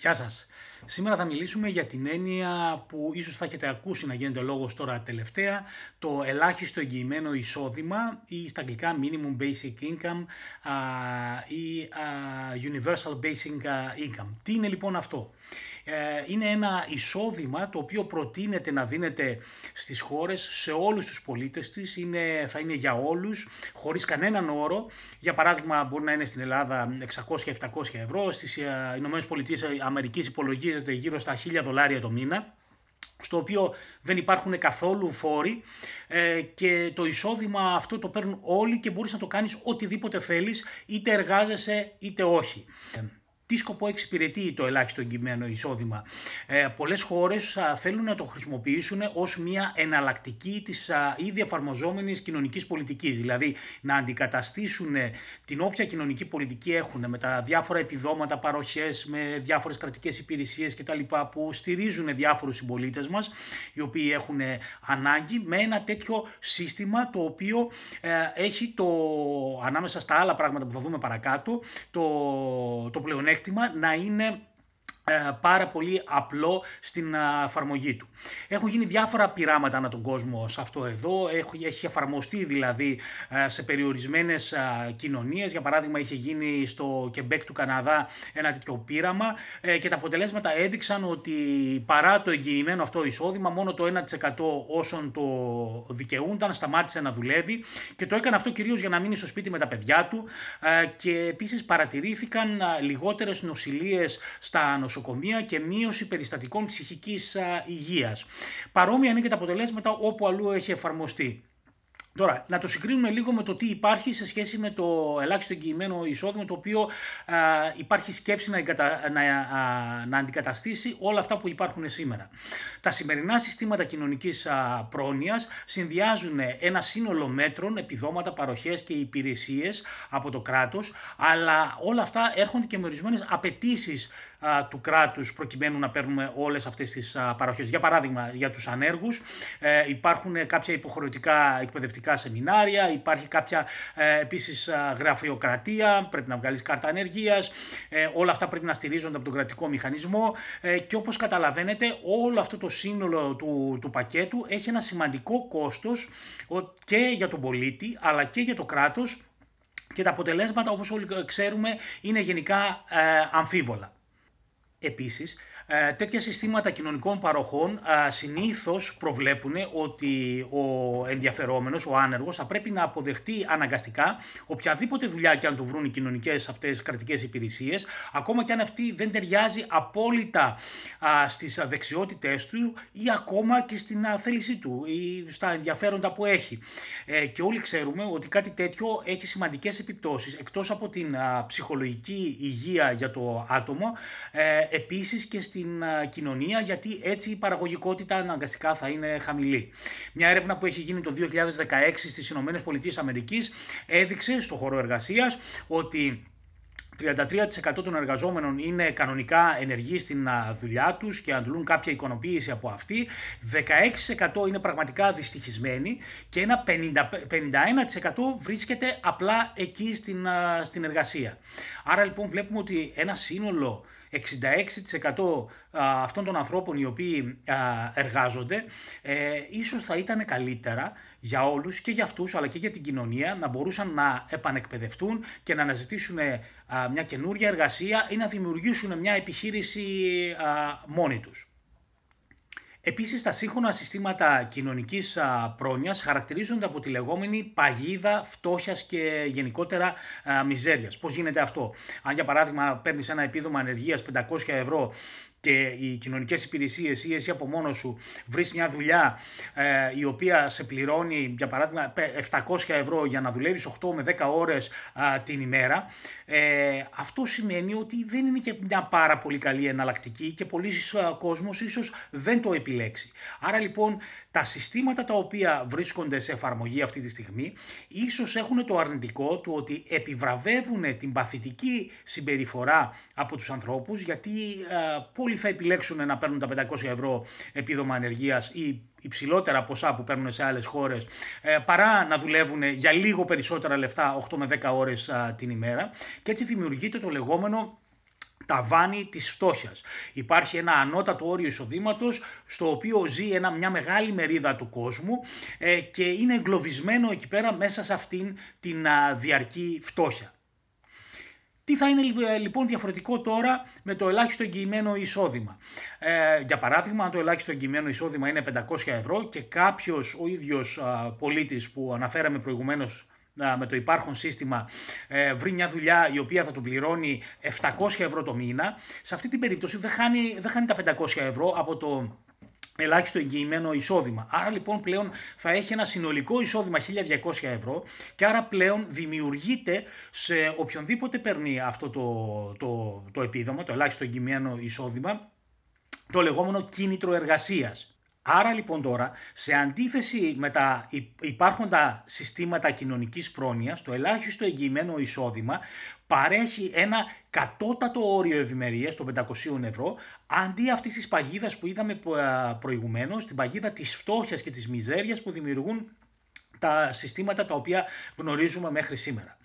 Γεια σας. Σήμερα θα μιλήσουμε για την έννοια που ίσως θα έχετε ακούσει να γίνεται λόγος τώρα τελευταία, το ελάχιστο εγγυημένο εισόδημα ή στα αγγλικά minimum basic income ή universal basic income. Τι είναι λοιπόν αυτό; Ε, είναι ένα εισόδημα το οποίο προτείνεται να δίνεται στις χώρες σε όλους τους πολίτες της, είναι, θα είναι για όλους, χωρίς κανέναν όρο. Για παράδειγμα μπορεί να είναι στην Ελλάδα 600-700 ευρώ, στις ε, Ηνωμένες Πολιτείες Αμερικής υπολογίζεται γύρω στα 1000 δολάρια το μήνα στο οποίο δεν υπάρχουν καθόλου φόροι. Ε, και το εισόδημα αυτό το παίρνουν όλοι και μπορείς να το κάνεις οτιδήποτε θέλεις, είτε εργάζεσαι είτε όχι τι σκοπό εξυπηρετεί το ελάχιστο εγγυημένο εισόδημα. Ε, πολλές χώρες θέλουν να το χρησιμοποιήσουν ως μια εναλλακτική της α, ήδη εφαρμοζόμενης κοινωνικής πολιτικής. Δηλαδή να αντικαταστήσουν την όποια κοινωνική πολιτική έχουν με τα διάφορα επιδόματα, παροχές, με διάφορες κρατικές υπηρεσίες κτλ. που στηρίζουν διάφορους συμπολίτες μας οι οποίοι έχουν ανάγκη με ένα τέτοιο σύστημα το οποίο ε, έχει το ανάμεσα στα άλλα πράγματα που θα δούμε παρακάτω το, το πλεονέκτημα να είναι ε, πάρα πολύ απλό στην εφαρμογή του. Έχουν γίνει διάφορα πειράματα ανά τον κόσμο σε αυτό εδώ, έχει εφαρμοστεί δηλαδή ε, σε περιορισμένες κοινωνίες, για παράδειγμα είχε γίνει στο Κεμπέκ του Καναδά ένα τέτοιο πείραμα ε, και τα αποτελέσματα έδειξαν ότι παρά το εγγυημένο αυτό εισόδημα μόνο το 1% όσων το δικαιούνταν σταμάτησε να δουλεύει και το έκανε αυτό κυρίως για να μείνει στο σπίτι με τα παιδιά του. Και επίσης παρατηρήθηκαν λιγότερες νοσηλίες στα νοσοκομεία νοσοκομεία και μείωση περιστατικών ψυχικής υγείας. Παρόμοια είναι και τα αποτελέσματα όπου αλλού έχει εφαρμοστεί. Τώρα, να το συγκρίνουμε λίγο με το τι υπάρχει σε σχέση με το ελάχιστο εγγυημένο εισόδημα, το οποίο α, υπάρχει σκέψη να, να, να αντικαταστήσει όλα αυτά που υπάρχουν σήμερα. Τα σημερινά συστήματα κοινωνικής α, πρόνοιας συνδυάζουν ένα σύνολο μέτρων, επιδόματα, παροχές και υπηρεσίες από το κράτος, αλλά όλα αυτά έρχονται και με ορισμένες απαιτήσεις του κράτους προκειμένου να παίρνουμε όλες αυτές τις παροχές. Για παράδειγμα, για τους ανέργους ε, υπάρχουν κάποια υποχρεωτικά εκπαιδευτικά σεμινάρια, υπάρχει κάποια ε, επίσης γραφειοκρατία, πρέπει να βγάλεις κάρτα ανεργίας, ε, όλα αυτά πρέπει να στηρίζονται από τον κρατικό μηχανισμό και όπως καταλαβαίνετε όλο αυτό το σύνολο του, του πακέτου έχει ένα σημαντικό κόστος και για τον πολίτη αλλά και για το κράτος και τα αποτελέσματα όπως όλοι ξέρουμε είναι γενικά αμφίβολα. Επίσης, ε, τέτοια συστήματα κοινωνικών παροχών ε, συνήθως προβλέπουν ότι ο ενδιαφερόμενος, ο άνεργος, θα πρέπει να αποδεχτεί αναγκαστικά οποιαδήποτε δουλειά και αν του βρουν οι κοινωνικές αυτές κρατικές υπηρεσίες, ακόμα και αν αυτή δεν ταιριάζει απόλυτα στις δεξιότητές του ή ακόμα και στην θέλησή του ή στα ενδιαφέροντα που έχει. Ε, και όλοι ξέρουμε ότι κάτι τέτοιο έχει σημαντικές επιπτώσεις, εκτός από την ψυχολογική υγεία για το άτομο, επίσης και στη στην κοινωνία γιατί έτσι η παραγωγικότητα αναγκαστικά θα είναι χαμηλή. Μια έρευνα που έχει γίνει το 2016 στις Ηνωμένες Πολιτείες Αμερικής έδειξε στο χώρο εργασίας ότι 33% των εργαζόμενων είναι κανονικά ενεργοί στην δουλειά τους και αντλούν κάποια εικονοποίηση από αυτή. 16% είναι πραγματικά δυστυχισμένοι και ένα 50, 51% βρίσκεται απλά εκεί στην, στην εργασία. Άρα λοιπόν βλέπουμε ότι ένα σύνολο 66% αυτών των ανθρώπων οι οποίοι εργάζονται ε, ίσως θα ήταν καλύτερα για όλους και για αυτούς αλλά και για την κοινωνία να μπορούσαν να επανεκπαιδευτούν και να αναζητήσουν μια καινούργια εργασία ή να δημιουργήσουν μια επιχείρηση μόνοι τους. Επίσης, τα σύγχρονα συστήματα κοινωνικής πρόνοιας χαρακτηρίζονται από τη λεγόμενη παγίδα φτώχειας και γενικότερα μιζέριας. Πώς γίνεται αυτό; Αν για παράδειγμα παίρνεις ένα επίδομα ανεργίας 500 ευρώ και οι κοινωνικές υπηρεσίες ή εσύ από μόνος σου βρεις μια δουλειά ε, η οποία σε πληρώνει για παράδειγμα 700 ευρώ για να δουλεύεις 8 με 10 ώρες την ημέρα, ε, αυτό σημαίνει ότι δεν είναι και μια πάρα πολύ καλή εναλλακτική και πολλοί κόσμος ίσως δεν το επιλέξει. Άρα λοιπόν τα συστήματα τα οποία βρίσκονται σε εφαρμογή αυτή τη στιγμή ίσως έχουν το αρνητικό του ότι επιβραβεύουν την παθητική συμπεριφορά από τους ανθρώπους γιατί ε, πολλοί θα επιλέξουν να παίρνουν τα 500 ευρώ επίδομα ανεργίας ή υψηλότερα ποσά που παίρνουν σε άλλες χώρες ε, παρά να δουλεύουν για λίγο περισσότερα λεφτά 8 με 10 ώρες την ημέρα και έτσι δημιουργείται το λεγόμενο ταβάνι της φτώχειας. Υπάρχει ένα ανώτατο όριο εισοδήματος στο οποίο ζει ένα, μια μεγάλη μερίδα του κόσμου ε, και είναι εγκλωβισμένο εκεί πέρα μέσα σε αυτήν την διαρκή φτώχεια. Τι θα είναι λοιπόν διαφορετικό τώρα με το ελάχιστο εγγυημένο εισόδημα; Ε, για παράδειγμα, αν το ελάχιστο εγγυημένο εισόδημα είναι 500 ευρώ και κάποιος ο ίδιος α, πολίτης που αναφέραμε προηγουμένως με το υπάρχον σύστημα ε, βρει μια δουλειά η οποία θα του πληρώνει 700 ευρώ το μήνα, σε αυτή την περίπτωση δεν χάνει, δεν χάνει τα 500 ευρώ από το ελάχιστο εγγυημένο εισόδημα. Άρα λοιπόν πλέον θα έχει ένα συνολικό εισόδημα 1200 ευρώ και άρα πλέον δημιουργείται σε οποιονδήποτε παίρνει αυτό το, το, το επίδομα, το ελάχιστο εγγυημένο εισόδημα, το λεγόμενο κίνητρο εργασίας. Άρα λοιπόν τώρα, σε αντίθεση με τα υπάρχοντα συστήματα κοινωνικής πρόνοιας, το ελάχιστο εγγυημένο εισόδημα παρέχει ένα κατώτατο όριο ευημερίας των 500 ευρώ, αντί αυτής της παγίδας που είδαμε προηγουμένως, την παγίδα της φτώχειας και της μιζέριας που δημιουργούν τα συστήματα τα οποία γνωρίζουμε μέχρι σήμερα.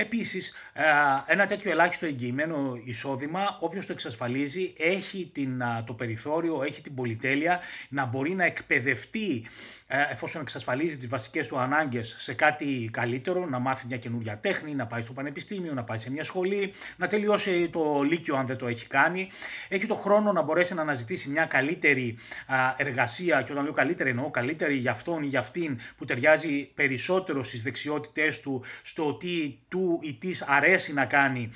Επίσης, ε, ένα τέτοιο ελάχιστο εγγυημένο εισόδημα, όποιος το εξασφαλίζει, έχει την, το περιθώριο, έχει την πολυτέλεια να μπορεί να εκπαιδευτεί ε, εφόσον εξασφαλίζει τις βασικές του ανάγκες σε κάτι καλύτερο, να μάθει μια καινούργια τέχνη, να πάει στο πανεπιστήμιο, να πάει σε μια σχολή, να τελειώσει το λύκειο αν δεν το έχει κάνει. Έχει το χρόνο να μπορέσει να αναζητήσει μια καλύτερη εργασία και όταν λέω καλύτερη εννοώ καλύτερη για αυτόν ή για αυτήν που ταιριάζει περισσότερο στις δεξιότητές του, στο τι του ή της αρέσει να κάνει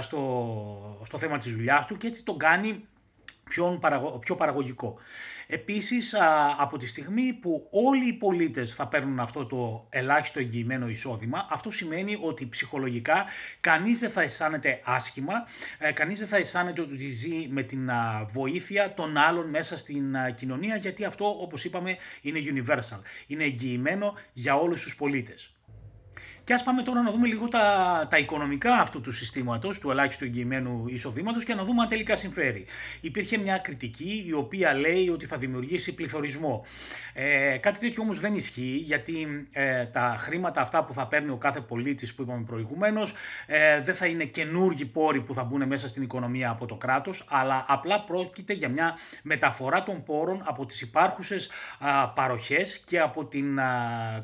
στο, στο θέμα της δουλειάς του και έτσι τον κάνει πιο, πιο παραγωγικό. Επίσης, από τη στιγμή που όλοι οι πολίτες θα παίρνουν αυτό το ελάχιστο εγγυημένο εισόδημα, αυτό σημαίνει ότι ψυχολογικά κανείς δεν θα αισθάνεται άσχημα, ε, κανείς δεν θα αισθάνεται ότι ζει με την βοήθεια των άλλων μέσα στην κοινωνία, γιατί αυτό, όπως είπαμε, είναι universal. Είναι εγγυημένο για όλους τους πολίτες. Και ας πάμε τώρα να δούμε λίγο τα, τα οικονομικά αυτού του συστήματος, του ελάχιστου εγγυημένου εισοδήματος και να δούμε αν τελικά συμφέρει. Υπήρχε μια κριτική η οποία λέει ότι θα δημιουργήσει πληθωρισμό. Ε, κάτι τέτοιο όμως δεν ισχύει γιατί ε, τα χρήματα αυτά που θα παίρνει ο κάθε πολίτης που είπαμε προηγουμένως ε, δεν θα είναι καινούργιοι πόροι που θα μπουν μέσα στην οικονομία από το κράτος αλλά απλά πρόκειται για μια μεταφορά των πόρων από τις υπάρχουσες α, παροχές και από την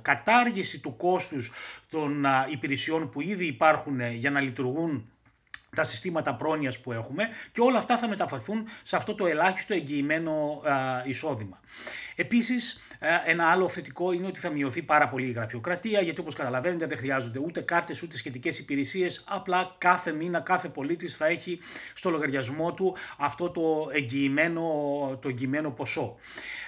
κατάργηση του κόστους των υπηρεσιών που ήδη υπάρχουν ε, για να λειτουργούν τα συστήματα πρόνοιας που έχουμε και όλα αυτά θα μεταφερθούν σε αυτό το ελάχιστο εγγυημένο εισόδημα. Επίσης, ε, ένα άλλο θετικό είναι ότι θα μειωθεί πάρα πολύ η γραφειοκρατία, γιατί όπως καταλαβαίνετε δεν χρειάζονται ούτε κάρτες ούτε σχετικές υπηρεσίες, απλά κάθε μήνα κάθε πολίτης θα έχει στο λογαριασμό του αυτό το εγγυημένο, το εγγυημένο ποσό.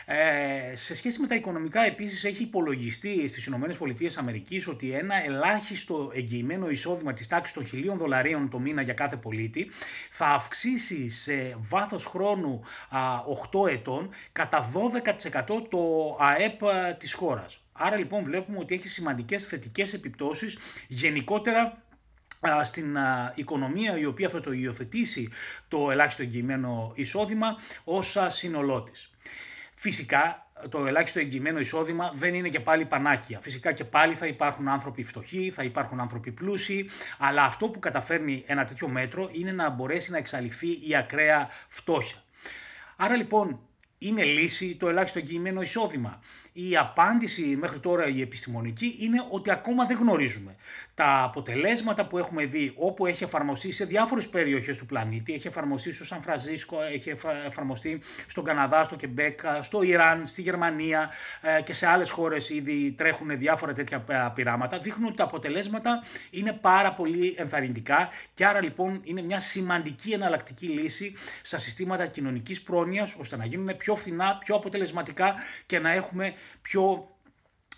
Ε, σε σχέση με τα οικονομικά επίσης έχει υπολογιστεί στις ΗΠΑ ότι ένα ελάχιστο εγγυημένο εισόδημα της τάξης των χιλίων δολαρίων το μήνα για κάθε πολίτη θα αυξήσει σε βάθος χρόνου α, 8 ετών κατά 12% το ΑΕΠ της χώρας. Άρα λοιπόν βλέπουμε ότι έχει σημαντικές θετικές επιπτώσεις γενικότερα στην οικονομία η οποία θα το υιοθετήσει το ελάχιστο εγγυημένο εισόδημα ως σύνολό της. Φυσικά το ελάχιστο εγγυημένο εισόδημα δεν είναι και πάλι πανάκια. Φυσικά και πάλι θα υπάρχουν άνθρωποι φτωχοί, θα υπάρχουν άνθρωποι πλούσιοι, αλλά αυτό που καταφέρνει ένα τέτοιο μέτρο είναι να μπορέσει να εξαλειφθεί η ακραία φτώχεια. Άρα λοιπόν είναι λύση το ελάχιστο εγγυημένο εισόδημα. Η απάντηση μέχρι τώρα η επιστημονική είναι ότι ακόμα δεν γνωρίζουμε. Τα αποτελέσματα που έχουμε δει όπου έχει εφαρμοστεί σε διάφορες περιοχές του πλανήτη, έχει εφαρμοστεί στο Σαν Φρανσίσκο, έχει εφαρμοστεί στον Καναδά, στο Κεμπέκ, στο Ιράν, στη Γερμανία ε, και σε άλλες χώρες ήδη τρέχουν διάφορα τέτοια ε, πειράματα, δείχνουν ότι τα αποτελέσματα είναι πάρα πολύ ενθαρρυντικά και άρα λοιπόν είναι μια σημαντική εναλλακτική λύση στα συστήματα κοινωνικής πρόνοιας ώστε να γίνουν πιο φθηνά, πιο αποτελεσματικά και να έχουμε πιο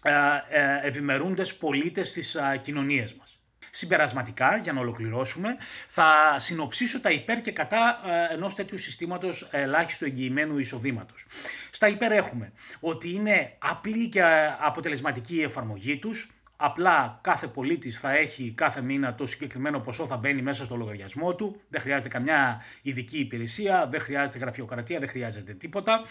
ε, ε, ευημερούντες πολίτες στις κοινωνίες μας. Συμπερασματικά, για να ολοκληρώσουμε, θα συνοψίσω τα υπέρ και κατά ε, ενός τέτοιου συστήματος ελάχιστου εγγυημένου εισοδήματος. Στα υπέρ έχουμε ότι είναι απλή και αποτελεσματική η εφαρμογή τους, Απλά κάθε πολίτης θα έχει κάθε μήνα το συγκεκριμένο ποσό θα μπαίνει μέσα στο λογαριασμό του. Δεν χρειάζεται καμιά ειδική υπηρεσία, δεν χρειάζεται γραφειοκρατία, δεν χρειάζεται τίποτα.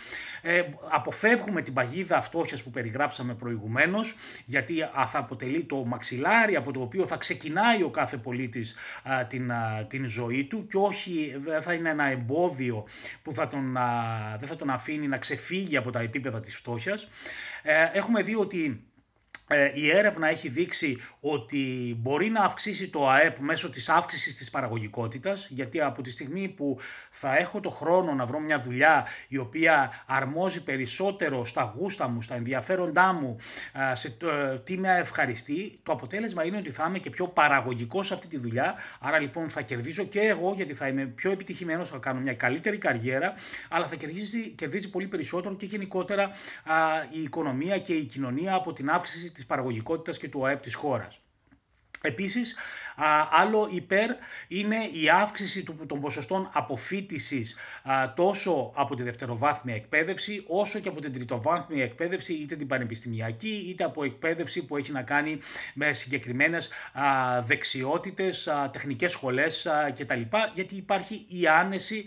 Ε, αποφεύγουμε την παγίδα φτώχειας που περιγράψαμε προηγουμένως, γιατί θα αποτελεί το μαξιλάρι από το οποίο θα ξεκινάει ο κάθε πολίτης την, την ζωή του και όχι δεν θα είναι ένα εμπόδιο που θα τον, δεν θα τον αφήνει να ξεφύγει από τα επίπεδα της φτώχειας. Ε, έχουμε δει ότι ε, η έρευνα έχει δείξει ότι μπορεί να αυξήσει το ΑΕΠ μέσω της αύξησης της παραγωγικότητας, γιατί από τη στιγμή που θα έχω το χρόνο να βρω μια δουλειά η οποία αρμόζει περισσότερο στα γούστα μου, στα ενδιαφέροντά μου, σε ε, τι με ευχαριστεί, το αποτέλεσμα είναι ότι θα είμαι και πιο παραγωγικός σε αυτή τη δουλειά, άρα λοιπόν θα κερδίζω και εγώ γιατί θα είμαι πιο επιτυχημένος, θα κάνω μια καλύτερη καριέρα, αλλά θα κερδίζει, κερδίζει πολύ περισσότερο και γενικότερα η οικονομία και η κοινωνία από την αύξηση της παραγωγικότητας και του ΑΕΠ της χώρας. Επίσης, άλλο υπέρ είναι η αύξηση των ποσοστών αποφύτησης τόσο από τη δευτεροβάθμια εκπαίδευση όσο και από την τριτοβάθμια εκπαίδευση είτε την πανεπιστημιακή είτε από εκπαίδευση που έχει να κάνει με συγκεκριμένες δεξιότητες, τεχνικές σχολές κτλ. Γιατί υπάρχει η άνεση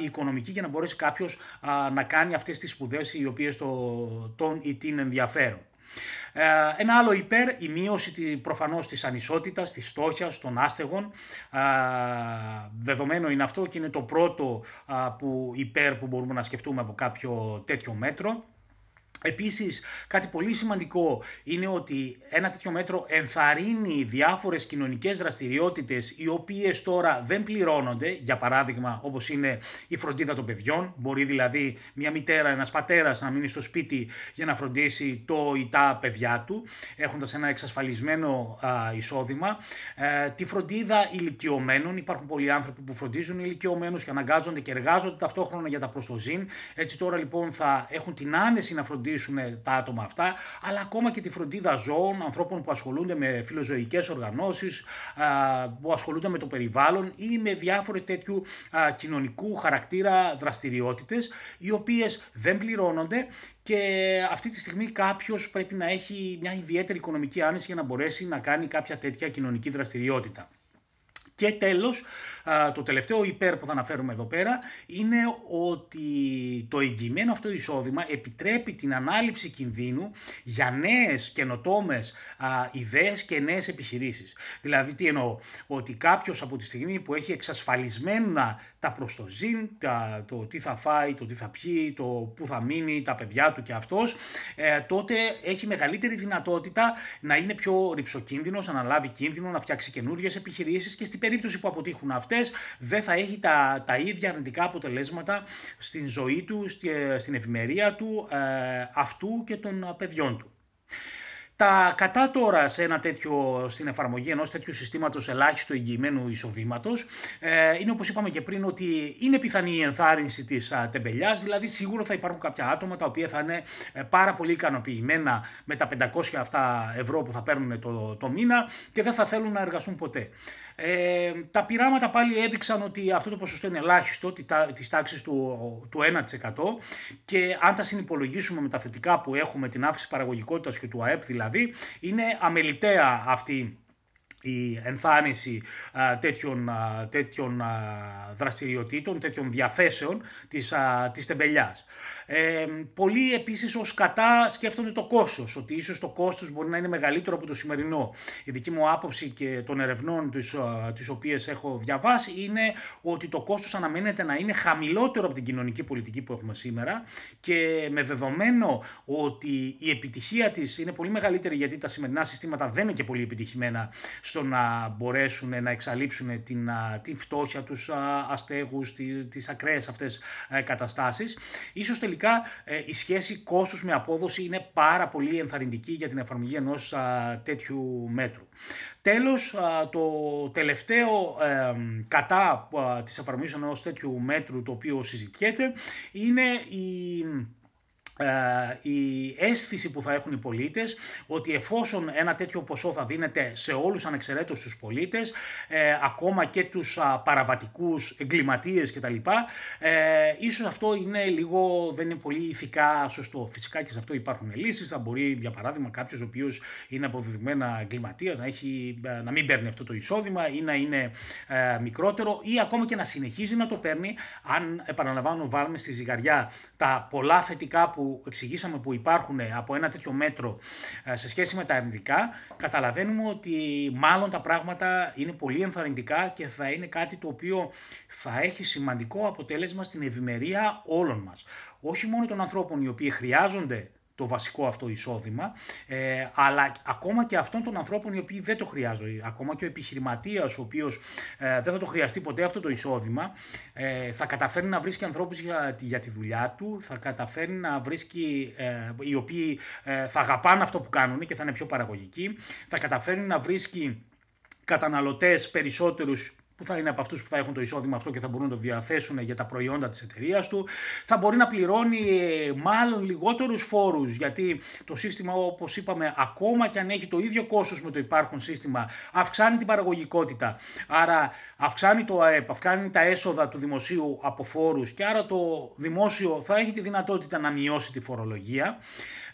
η οικονομική για να μπορέσει κάποιος να κάνει αυτές τις σπουδές οι οποίες τον ή την ενδιαφέρουν. Ε, ένα άλλο υπέρ, η μείωση προφανώς της ανισότητας, της φτώχειας, των άστεγων. Ε, δεδομένο είναι αυτό και είναι το πρώτο που υπέρ που μπορούμε να σκεφτούμε από κάποιο τέτοιο μέτρο. Επίσης, κάτι πολύ σημαντικό είναι ότι ένα τέτοιο μέτρο ενθαρρύνει διάφορες κοινωνικές δραστηριότητες οι οποίες τώρα δεν πληρώνονται, για παράδειγμα όπως είναι η φροντίδα των παιδιών, μπορεί δηλαδή μια μητέρα, ένας πατέρας να μείνει στο σπίτι για να φροντίσει το ή τα παιδιά του, έχοντας ένα εξασφαλισμένο εισόδημα. Ε, τη φροντίδα ηλικιωμένων, υπάρχουν πολλοί άνθρωποι που φροντίζουν ηλικιωμένους και αναγκάζονται και εργάζονται ταυτόχρονα για τα προστοζήν, έτσι τώρα λοιπόν θα έχουν την άνεση να φροντίσουν φροντίσουν τα άτομα αυτά, αλλά ακόμα και τη φροντίδα ζώων, ανθρώπων που ασχολούνται με φιλοζωικές οργανώσεις, που ασχολούνται με το περιβάλλον ή με διάφορε τέτοιου κοινωνικού χαρακτήρα δραστηριότητες, οι οποίες δεν πληρώνονται και αυτή τη στιγμή κάποιος πρέπει να έχει μια ιδιαίτερη οικονομική άνεση για να μπορέσει να κάνει κάποια τέτοια κοινωνική δραστηριότητα. Και τέλος, το τελευταίο υπέρ που θα αναφέρουμε εδώ πέρα είναι ότι το εγγυημένο αυτό εισόδημα επιτρέπει την ανάληψη κινδύνου για νέες καινοτόμες ιδέες και νέες επιχειρήσεις. Δηλαδή τι εννοώ, ότι κάποιος από τη στιγμή που έχει εξασφαλισμένα τα προστοζήν, τα, το τι θα φάει, το τι θα πιει, το πού θα μείνει, τα παιδιά του και αυτός, ε, τότε έχει μεγαλύτερη δυνατότητα να είναι πιο ρηψοκίνδυνος, να αναλάβει κίνδυνο, να φτιάξει καινούργιες επιχειρήσεις και στην περίπτωση που αποτύχουν αυτές δεν θα έχει τα, τα ίδια αρνητικά αποτελέσματα στην ζωή του, στην ευημερία του, ε, αυτού και των παιδιών του. Τα κατά τώρα σε ένα τέτοιο, στην εφαρμογή ενός τέτοιου συστήματος ελάχιστου εγγυημένου εισοδήματος ε, είναι όπως είπαμε και πριν ότι είναι πιθανή η ενθάρρυνση της α, τεμπελιάς, δηλαδή σίγουρα θα υπάρχουν κάποια άτομα τα οποία θα είναι ε, πάρα πολύ ικανοποιημένα με τα 500 αυτά ευρώ που θα παίρνουν το, το μήνα και δεν θα θέλουν να εργαστούν ποτέ. Ε, τα πειράματα πάλι έδειξαν ότι αυτό το ποσοστό είναι ελάχιστο, τη τάξη του, του 1% και αν τα συνυπολογίσουμε με τα θετικά που έχουμε, την αύξηση παραγωγικότητας και του ΑΕΠ δηλαδή, είναι αμεληταία αυτή η ενθάρρυνση τέτοιων, τέτοιων δραστηριοτήτων, τέτοιων διαθέσεων της, της τεμπελιάς. Ε, πολλοί επίσης ως κατά σκέφτονται το κόστος, ότι ίσως το κόστος μπορεί να είναι μεγαλύτερο από το σημερινό. Η δική μου άποψη και των ερευνών τις, τις οποίες έχω διαβάσει είναι ότι το κόστος αναμένεται να είναι χαμηλότερο από την κοινωνική πολιτική που έχουμε σήμερα και με δεδομένο ότι η επιτυχία της είναι πολύ μεγαλύτερη γιατί τα σημερινά συστήματα δεν είναι και πολύ επιτυχημένα στο να μπορέσουν να εξαλείψουν την, την φτώχεια, τους αστέγους, τις ακραίες αυτές ε, καταστάσεις. Ίσως τελικά ε, η σχέση κόστους με απόδοση είναι πάρα πολύ ενθαρρυντική για την εφαρμογή ενός τέτοιου μέτρου. Τέλος, το τελευταίο κατά της εφαρμογής ενός τέτοιου μέτρου το οποίο συζητιέται είναι η ε, η αίσθηση που θα έχουν οι πολίτες ότι εφόσον ένα τέτοιο ποσό θα δίνεται σε όλους ανεξαιρέτως τους πολίτες, ε, ακόμα και τους α, παραβατικούς εγκληματίες κτλ. Ε, ίσως αυτό είναι λίγο, δεν είναι πολύ ηθικά σωστό. Φυσικά και σε αυτό υπάρχουν λύσεις. Θα μπορεί, για παράδειγμα, κάποιος ο οποίος είναι αποδεδειγμένα εγκληματίας να, έχει, ε, να μην παίρνει αυτό το εισόδημα ή να είναι ε, μικρότερο ή ακόμα και να συνεχίζει να το παίρνει αν, επαναλαμβάνω, βάλουμε στη ζυγαριά τα πολλά θετικά που εξηγήσαμε που υπάρχουν από ένα τέτοιο μέτρο ε, σε σχέση με τα αρνητικά, καταλαβαίνουμε ότι μάλλον τα πράγματα είναι πολύ ενθαρρυντικά και θα είναι κάτι το οποίο θα έχει σημαντικό αποτέλεσμα στην ευημερία όλων μας. Όχι μόνο των ανθρώπων οι οποίοι χρειάζονται το βασικό αυτό εισόδημα, ε, αλλά ακόμα και αυτών των ανθρώπων οι οποίοι δεν το χρειάζονται. Ακόμα και ο επιχειρηματίας ο οποίος ε, δεν θα το χρειαστεί ποτέ αυτό το εισόδημα, ε, θα καταφέρει να βρίσκει ανθρώπους για, για τη δουλειά του, θα καταφέρει να βρίσκει ε, οι οποίοι ε, θα αγαπάνε αυτό που κάνουν και θα είναι πιο παραγωγικοί, θα καταφέρει να βρίσκει καταναλωτές περισσότερους που θα είναι από αυτούς που θα έχουν το εισόδημα αυτό και θα μπορούν να το διαθέσουν για τα προϊόντα της εταιρείας του. Θα μπορεί να πληρώνει ε, μάλλον λιγότερους φόρους, γιατί το σύστημα, όπως είπαμε, ακόμα και αν έχει το ίδιο κόστος με το υπάρχον σύστημα, αυξάνει την παραγωγικότητα. Άρα αυξάνει το ΑΕΠ, αυξάνει τα έσοδα του δημοσίου από φόρους και άρα το δημόσιο θα έχει τη δυνατότητα να μειώσει τη φορολογία.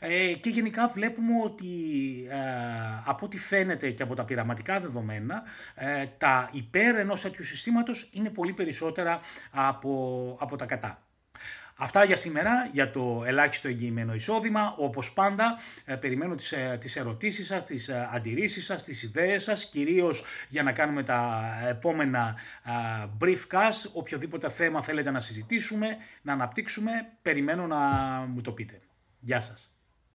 Ε, και γενικά βλέπουμε ότι ε, από ό,τι φαίνεται και από τα πειραματικά δεδομένα, ε, τα υπέρ ενός τέτοιου συστήματος είναι πολύ περισσότερα από, από τα κατά. Αυτά για σήμερα για το ελάχιστο εγγυημένο εισόδημα. Όπως πάντα περιμένω τις, τις ερωτήσεις σας, τις αντιρρήσεις σας, τις ιδέες σας, κυρίως για να κάνουμε τα επόμενα briefcast, οποιοδήποτε θέμα θέλετε να συζητήσουμε, να αναπτύξουμε, περιμένω να μου το πείτε. Γεια σας.